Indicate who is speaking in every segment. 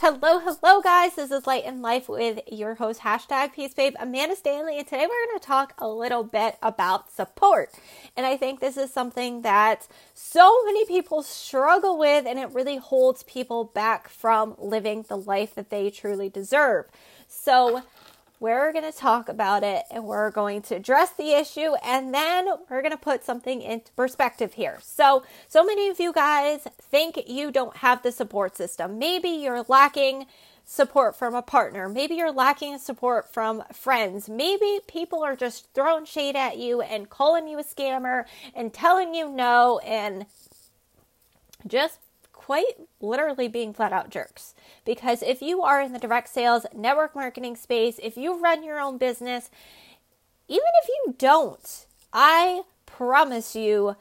Speaker 1: Hello, hello, guys. This is Light in Life with your host, hashtag Peace Babe, Amanda Stanley. And today we're going to talk a little bit about support. And I think this is something that so many people struggle with, and it really holds people back from living the life that they truly deserve. So, we're going to talk about it and we're going to address the issue and then we're going to put something into perspective here. So, so many of you guys think you don't have the support system. Maybe you're lacking support from a partner. Maybe you're lacking support from friends. Maybe people are just throwing shade at you and calling you a scammer and telling you no and just quite literally being flat out jerks. Because if you are in the direct sales, network marketing space, if you run your own business, even if you don't, I promise you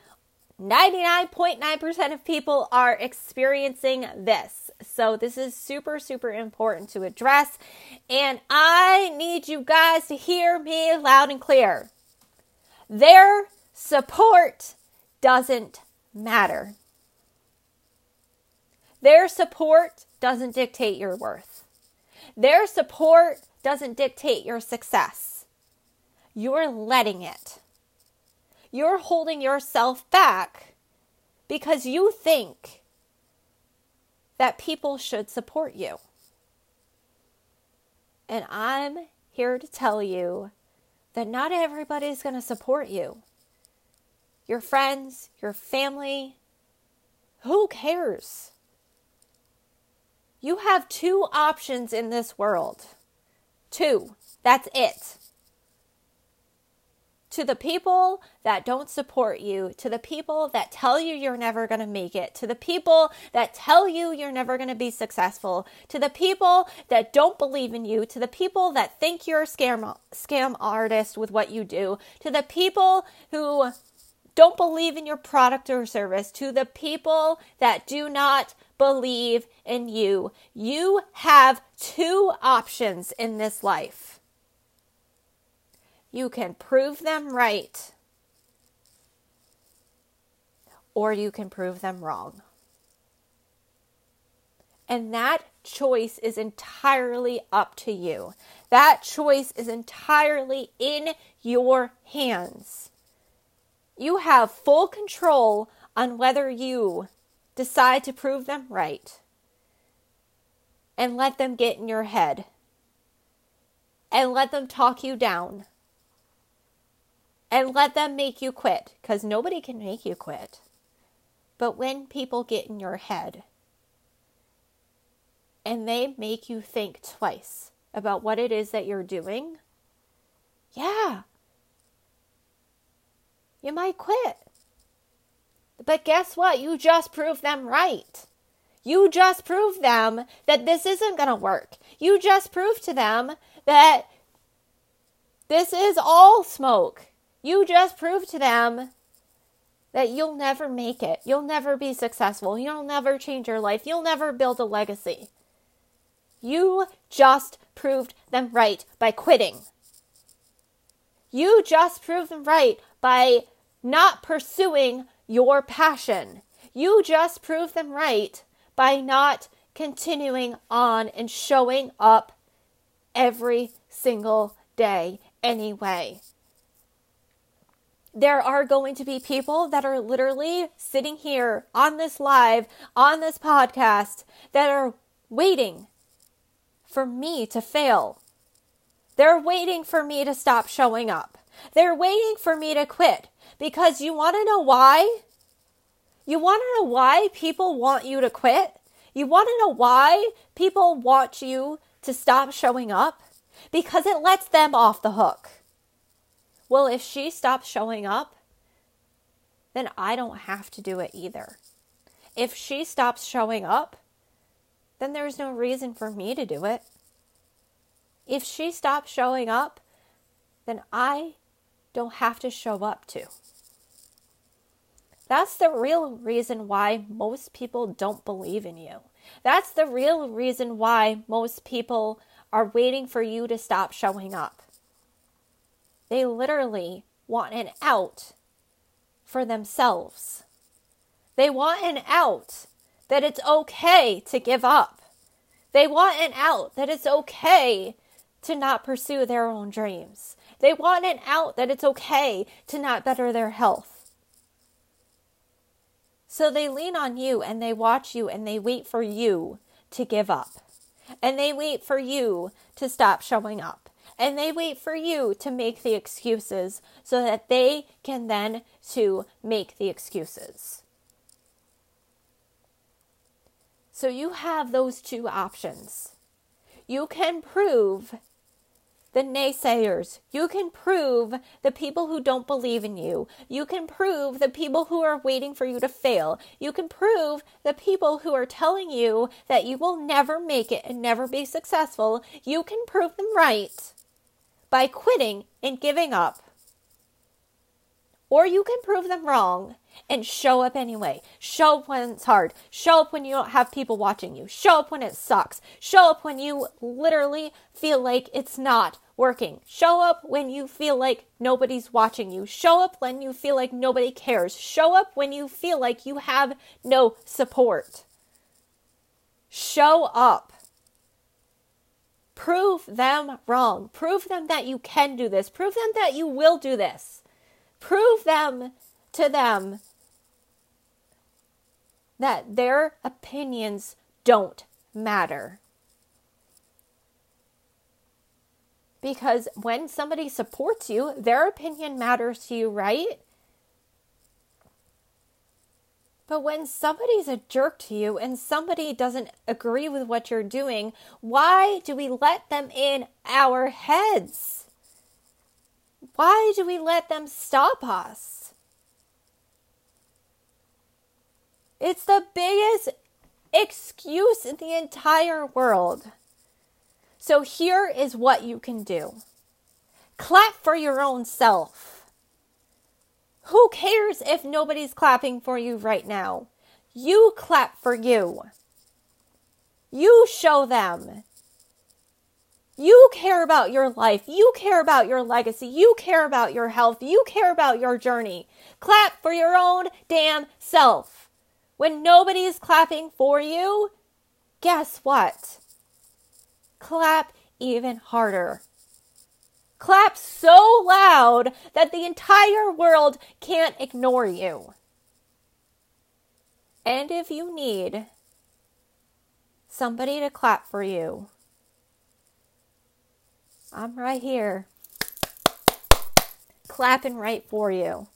Speaker 1: 99.9% of people are experiencing this. So, this is super, super important to address. And I need you guys to hear me loud and clear. Their support doesn't matter. Their support doesn't dictate your worth. Their support doesn't dictate your success. You're letting it. You're holding yourself back because you think that people should support you. And I'm here to tell you that not everybody is going to support you. Your friends, your family, who cares? You have two options in this world. Two. That's it. To the people that don't support you, to the people that tell you you're never going to make it, to the people that tell you you're never going to be successful, to the people that don't believe in you, to the people that think you're a scam, scam artist with what you do, to the people who don't believe in your product or service, to the people that do not believe in you. You have two options in this life. You can prove them right, or you can prove them wrong. And that choice is entirely up to you. That choice is entirely in your hands. You have full control on whether you decide to prove them right and let them get in your head and let them talk you down and let them make you quit because nobody can make you quit. But when people get in your head and they make you think twice about what it is that you're doing, yeah, you might quit. But guess what? You just proved them right. You just proved them that this isn't going to work. You just proved to them that this is all smoke. You just proved to them that you'll never make it. You'll never be successful. You'll never change your life. You'll never build a legacy. You just proved them right by quitting. You just proved them right by not pursuing your passion. You just prove them right by not continuing on and showing up every single day anyway. There are going to be people that are literally sitting here on this live, on this podcast, that are waiting for me to fail. They're waiting for me to stop showing up. They're waiting for me to quit. Because you want to know why? You want to know why people want you to quit? You want to know why people want you to stop showing up? Because it lets them off the hook. Well, if she stops showing up, then I don't have to do it either. If she stops showing up, then there's no reason for me to do it. If she stops showing up, then I don't have to show up to. That's the real reason why most people don't believe in you. That's the real reason why most people are waiting for you to stop showing up. They literally want an out for themselves. They want an out that it's okay to give up, They want an out that it's okay to not pursue their own dreams. They want an out that it's okay to not better their health. So they lean on you and they watch you and they wait for you to give up. And they wait for you to stop showing up. And they wait for you to make the excuses so that they can then to make the excuses. So you have those two options. You can prove the naysayers. You can prove the people who don't believe in you. You can prove the people who are waiting for you to fail. You can prove the people who are telling you that you will never make it and never be successful. You can prove them right by quitting and giving up. Or you can prove them wrong and show up anyway. Show up when it's hard. Show up when you don't have people watching you. Show up when it sucks. Show up when you literally feel like it's not working. Show up when you feel like nobody's watching you. Show up when you feel like nobody cares. Show up when you feel like you have no support. Show up. Prove them wrong. Prove them that you can do this. Prove them that you will do this. Prove them to them that their opinions don't matter. Because when somebody supports you, their opinion matters to you, right? But when somebody's a jerk to you and somebody doesn't agree with what you're doing, why do we let them in our heads? Why do we let them stop us? It's the biggest excuse in the entire world. So here is what you can do clap for your own self. Who cares if nobody's clapping for you right now? You clap for you. You show them. You care about your life. You care about your legacy. You care about your health. You care about your journey. Clap for your own damn self. When nobody is clapping for you, guess what? Clap even harder. Clap so loud that the entire world can't ignore you. And if you need somebody to clap for you, I'm right here, clapping right for you.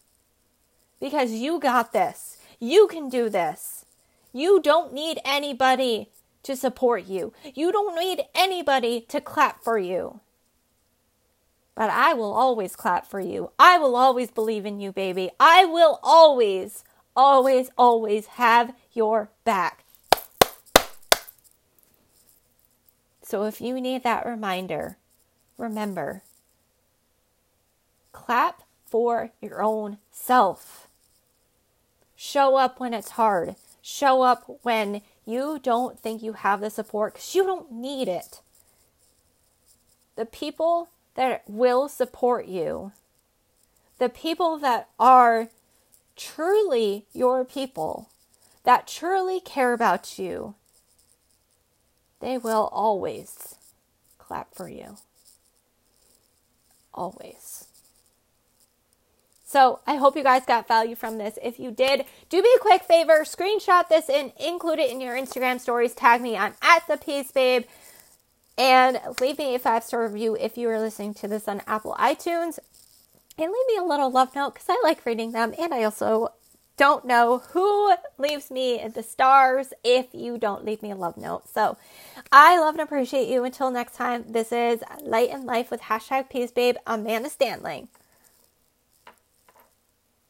Speaker 1: Because you got this. You can do this. You don't need anybody to support you. You don't need anybody to clap for you. But I will always clap for you. I will always believe in you, baby. I will always, always, always have your back. So if you need that reminder, remember clap for your own self. Show up when it's hard. Show up when you don't think you have the support because you don't need it. The people that will support you, the people that are truly your people, that truly care about you, they will always clap for you. Always. So I hope you guys got value from this. If you did, do me a quick favor, screenshot this and include it in your Instagram stories. Tag me on at the Peace Babe. And leave me a five star review if you are listening to this on Apple iTunes. And leave me a little love note because I like reading them. And I also don't know who leaves me the stars if you don't leave me a love note. So I love and appreciate you. Until next time, this is Light and Life with hashtag Peace Babe, Amanda Stanley.